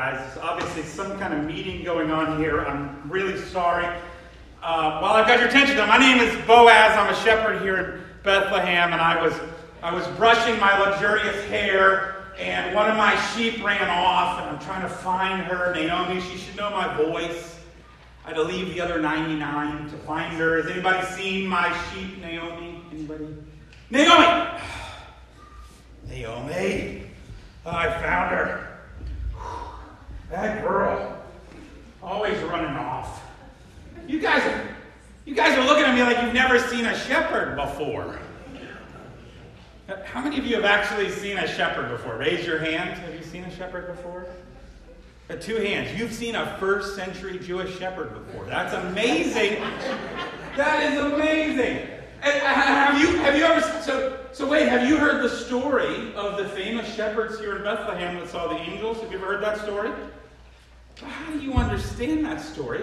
There's obviously some kind of meeting going on here. I'm really sorry. Uh, while I've got your attention, though, my name is Boaz. I'm a shepherd here in Bethlehem, and I was I was brushing my luxurious hair, and one of my sheep ran off, and I'm trying to find her. Naomi, she should know my voice. I had to leave the other 99 to find her. Has anybody seen my sheep, Naomi? Anybody? Naomi! Naomi! I found her. That girl. Always running off. You guys are, you guys are looking at me like you've never seen a shepherd How many of you have actually seen a shepherd before? Raise your hand. Have you seen a shepherd before? Uh, two hands. You've seen a first century Jewish shepherd before. That's amazing. that is amazing. And uh, have you have you ever so so wait, have you heard the story of the famous shepherds here in Bethlehem that saw the angels? Have you ever heard that story? How do you understand that story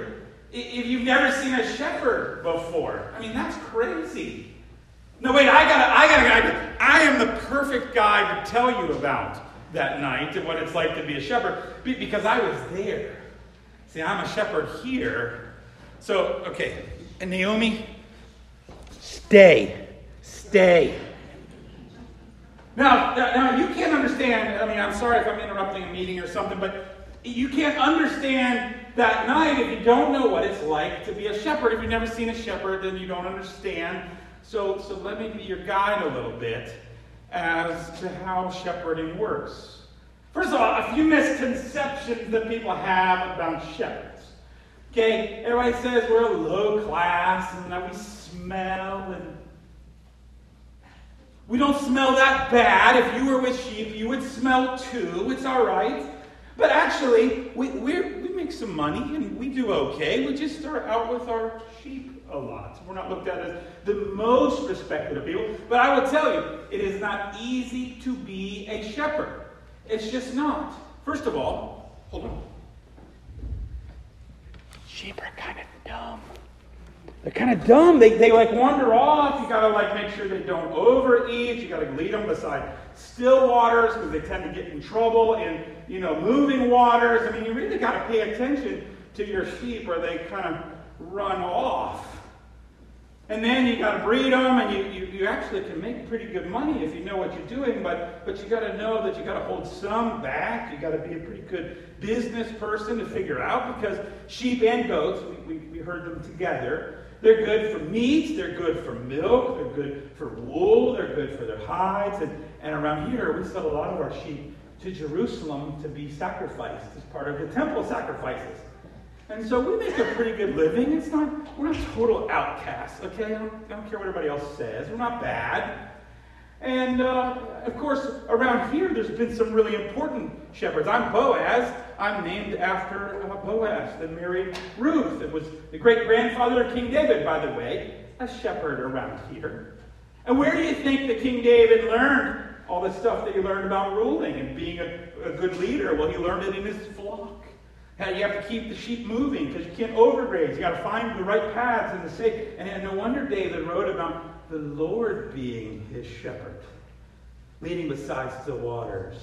if you've never seen a shepherd before? I mean, that's crazy. No, wait, I gotta, I gotta, I, I am the perfect guy to tell you about that night and what it's like to be a shepherd because I was there. See, I'm a shepherd here. So, okay, and Naomi, stay, stay. Now, now, you can't understand. I mean, I'm sorry if I'm interrupting a meeting or something, but you can't understand that night if you don't know what it's like to be a shepherd. If you've never seen a shepherd, then you don't understand. So, so let me be your guide a little bit as to how shepherding works. First of all, a few misconceptions that people have about shepherds. Okay, everybody says we're low class and that we smell and we don't smell that bad. If you were with sheep, you would smell too. It's all right. But actually, we, we make some money and we do okay. We just start out with our sheep a lot. We're not looked at as the most respected of people. But I will tell you, it is not easy to be a shepherd. It's just not. First of all, hold on. Sheep are kind of dumb. They're kind of dumb. They, they like wander off. You gotta like make sure they don't overeat. You gotta lead them beside still waters because they tend to get in trouble in you know moving waters. I mean, you really gotta pay attention to your sheep or they kind of run off. And then you got to breed them, and you, you, you actually can make pretty good money if you know what you're doing, but, but you got to know that you got to hold some back. You got to be a pretty good business person to figure out because sheep and goats, we, we, we herd them together, they're good for meat, they're good for milk, they're good for wool, they're good for their hides. And, and around here, we sell a lot of our sheep to Jerusalem to be sacrificed as part of the temple sacrifices. And so we make a pretty good living. It's not, we're not total outcasts, okay? I don't, I don't care what everybody else says. We're not bad. And uh, of course, around here, there's been some really important shepherds. I'm Boaz. I'm named after uh, Boaz, that married Ruth. It was the great grandfather of King David, by the way, a shepherd around here. And where do you think that King David learned all the stuff that he learned about ruling and being a, a good leader? Well, he learned it in his flock. How you have to keep the sheep moving because you can't overgraze. You got to find the right paths and the safe. And, and no wonder David wrote about the Lord being his shepherd, leading beside still waters.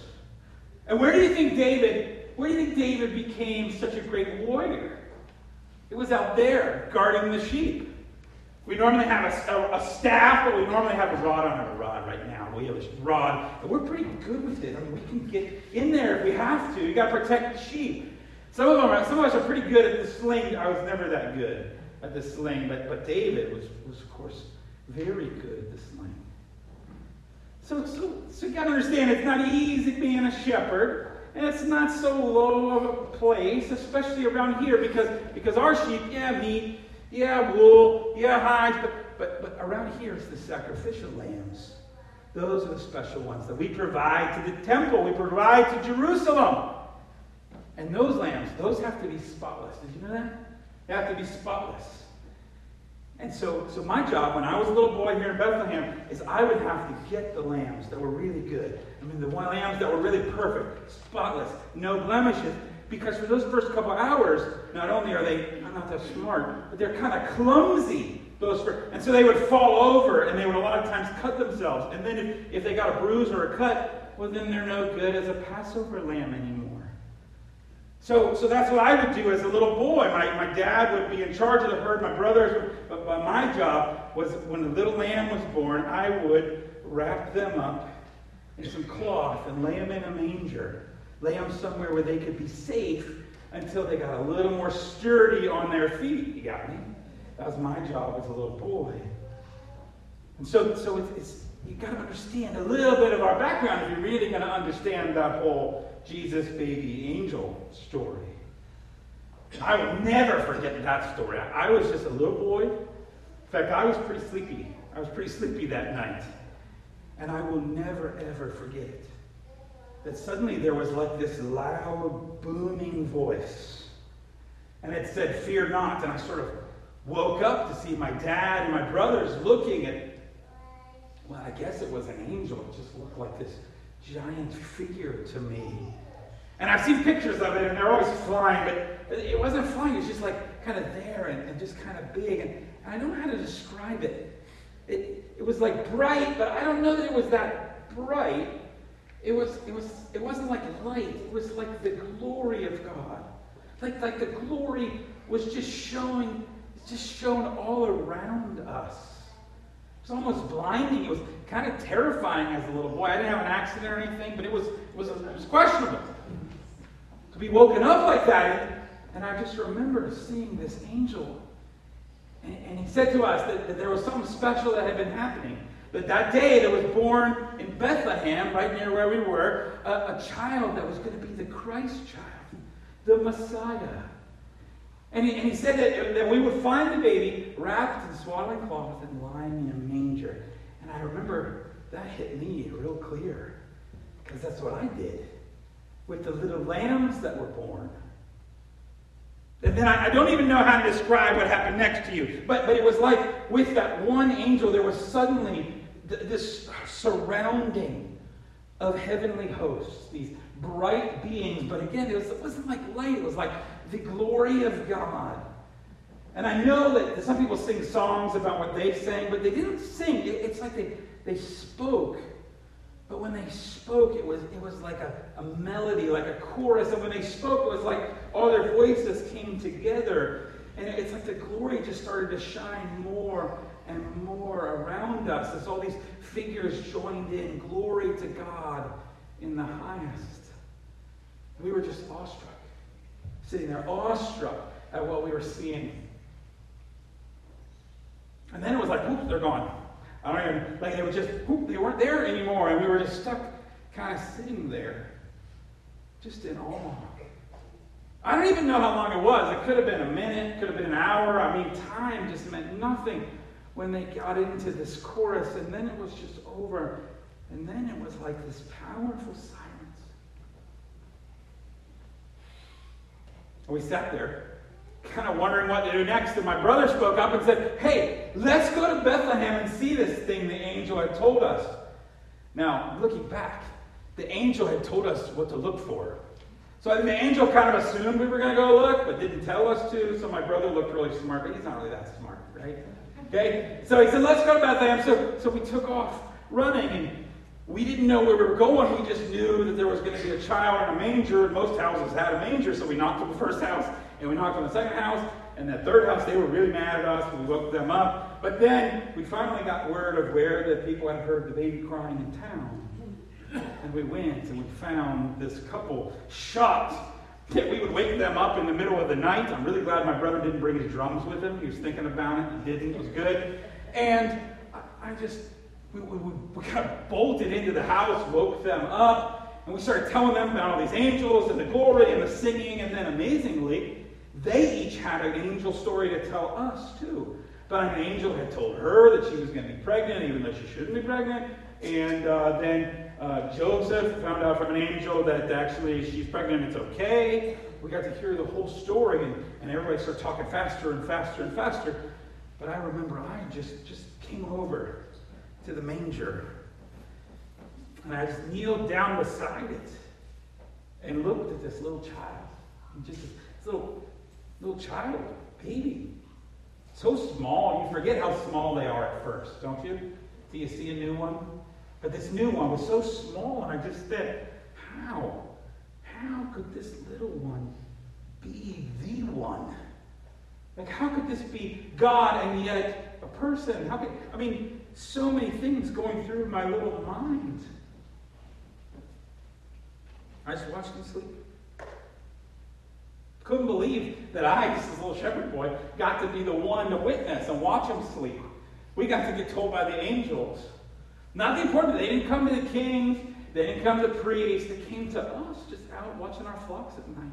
And where do you think David? Where do you think David became such a great warrior? It was out there guarding the sheep. We normally have a, a, a, staff, but we normally have a rod on a rod right now. We have a rod, and we're pretty good with it. I mean, we can get in there if we have to. You got to protect the sheep. Some of them are, some of us are pretty good at the sling. I was never that good at the sling, but, but David was, was, of course, very good at the sling. So, so, so you got to understand, it's not easy being a shepherd. And it's not so low of a place, especially around here, because, because our sheep, yeah, meat, yeah, wool, yeah, hides, but, but, but around here it's the sacrificial lambs. Those are the special ones that we provide to the temple, we provide to Jerusalem. And those lambs, those have to be spotless. Did you know that? They have to be spotless. And so, so my job when I was a little boy here in Bethlehem is I would have to get the lambs that were really good. I mean, the lambs that were really perfect, spotless, no blemishes. Because for those first couple hours, not only are they not that smart, but they're kind of clumsy. Those and so they would fall over and they would a lot of times cut themselves. And then if, if they got a bruise or a cut, well, then they're no good as a Passover lamb anymore. So, so that's what I would do as a little boy. My, my dad would be in charge of the herd, my brothers, but, but my job was when the little lamb was born, I would wrap them up in some cloth and lay them in a manger, lay them somewhere where they could be safe until they got a little more sturdy on their feet. You got me? That was my job as a little boy. And so, so it's, it's you got to understand a little bit of our background if you're really going to understand that whole Jesus baby angel story. I will never forget that story. I was just a little boy. In fact, I was pretty sleepy. I was pretty sleepy that night. And I will never, ever forget it. That suddenly there was like this loud, booming voice. And it said, Fear not. And I sort of woke up to see my dad and my brothers looking at, well, I guess it was an angel. It just looked like this giant figure to me. And I've seen pictures of it, and they're always flying, but it wasn't flying. It was just like kind of there and, and just kind of big. And, and I don't know how to describe it. It, it was like bright, but I don't know that it was that bright. It was, it was, it wasn't like light. It was like the glory of God. Like, like the glory was just showing, just shown all around us. It was almost blinding. It was kind of terrifying as a little boy. I didn't have an accident or anything, but it was, it was, it was questionable to be woken up like that. And, I just remember seeing this angel. And, and he said to us that, that there was something special that had been happening. That that day there was born in Bethlehem, right near where we were, a, a child that was going to be the Christ child, the Messiah. And he, and he said that, that we would find the baby wrapped in swaddling cloth and lying in a manger. And I remember that hit me real clear because that's what I did with the little lambs that were born. And then I, I, don't even know how to describe what happened next to you. But, but it was like with that one angel, there was suddenly th- this surrounding of heavenly hosts, these bright beings. But again, it, was, it wasn't like light, it was like the glory of God. And I know that some people sing songs about what they sang, but they didn't sing. It's like they, they spoke but when they spoke, it was, it was like a, a melody, like a chorus. And when they spoke, it was like all their voices came together. And it's like the glory just started to shine more and more around us as all these figures joined in. Glory to God in the highest. We were just awestruck, sitting there awestruck at what we were seeing. And then it was like, whoop, they're gone. I don't even, like they were just, whoop, they weren't there anymore, and we were just stuck kind of sitting there, just in awe. I don't even know how long it was. It could have been a minute, could have been an hour. I mean, time just meant nothing when they got into this chorus, and then it was just over. And then it was like this powerful silence. And we sat there kind of wondering what to do next. And my brother spoke up and said, Hey, let's go to Bethlehem and see this thing the angel had told us. Now, looking back, the angel had told us what to look for. So the angel kind of assumed we were going to go look, but didn't tell us to. So my brother looked really smart, but he's not really that smart, right? Okay? So he said, Let's go to Bethlehem. So, so we took off running, and we didn't know where we were going. We just knew that there was going to be a child in a manger. Most houses had a manger, so we knocked on the first house and we knocked on the second house, and that third house, they were really mad at us, we woke them up. But then we finally got word of where the people had heard the baby crying in town. And we went and we found this couple shocked that we would wake them up in the middle of the night. I'm really glad my brother didn't bring his drums with him. He was thinking about it. He didn't. It was good. And I, I just, we, we, we kind of bolted into the house, woke them up, and we started telling them about all these angels and the glory and the singing. And then amazingly, they each had an angel story to tell us, too. But an angel had told her that she was going to be pregnant, even though she shouldn't be pregnant. And uh, then uh, Joseph found out from an angel that actually she's pregnant, and it's okay. We got to hear the whole story, and, and everybody started talking faster and faster and faster. But I remember I just, just came over to the manger, and I just kneeled down beside it and looked at this little child. And just this little little child baby. So small, you forget how small they are at first, don't you? Do you see a new one? But this new one was so small, and I just said, how? How could this little one be the one? Like, how could this be God and yet a person? How could, I mean, so many things going through my little mind. I just watched him sleep. Couldn't believe that I, just this little shepherd boy, got to be the one to witness and watch him sleep. We got to get told by the angels. Not the important, they didn't come to the kings, they didn't come to priests, they came to us just out watching our flocks at night.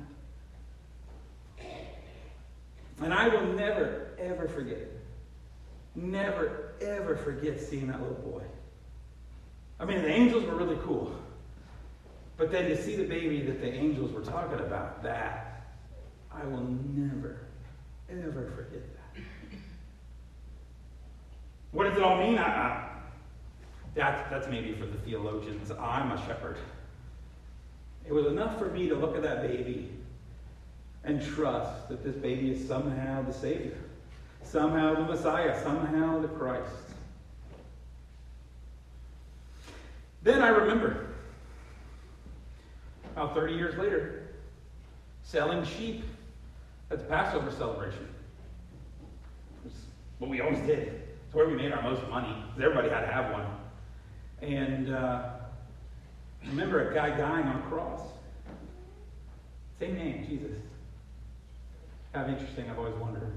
And I will never, ever forget it. Never, ever forget seeing that little boy. I mean, the angels were really cool. But then to see the baby that the angels were talking about, that, I will never, ever forget that. What does it all mean? I, I, that, that's maybe for the theologians. I'm a shepherd. It was enough for me to look at that baby and trust that this baby is somehow the Savior, somehow the Messiah, somehow the Christ. Then I remember, about 30 years later, selling sheep at the Passover celebration. It was what we always did. It's where we made our most money. Because everybody had to have one. And uh, remember a guy dying on a cross. Same name, Jesus. Kind of interesting, I've always wondered.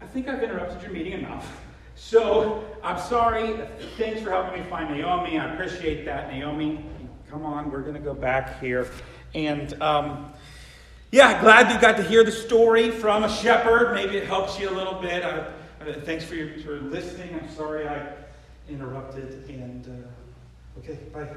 I think I've interrupted your meeting enough. So I'm sorry. Thanks for helping me find Naomi. I appreciate that, Naomi. Come on, we're going to go back here. And um, yeah, glad you got to hear the story from a shepherd. Maybe it helps you a little bit. I, I, thanks for your for listening. I'm sorry I interrupted. And uh, okay, bye.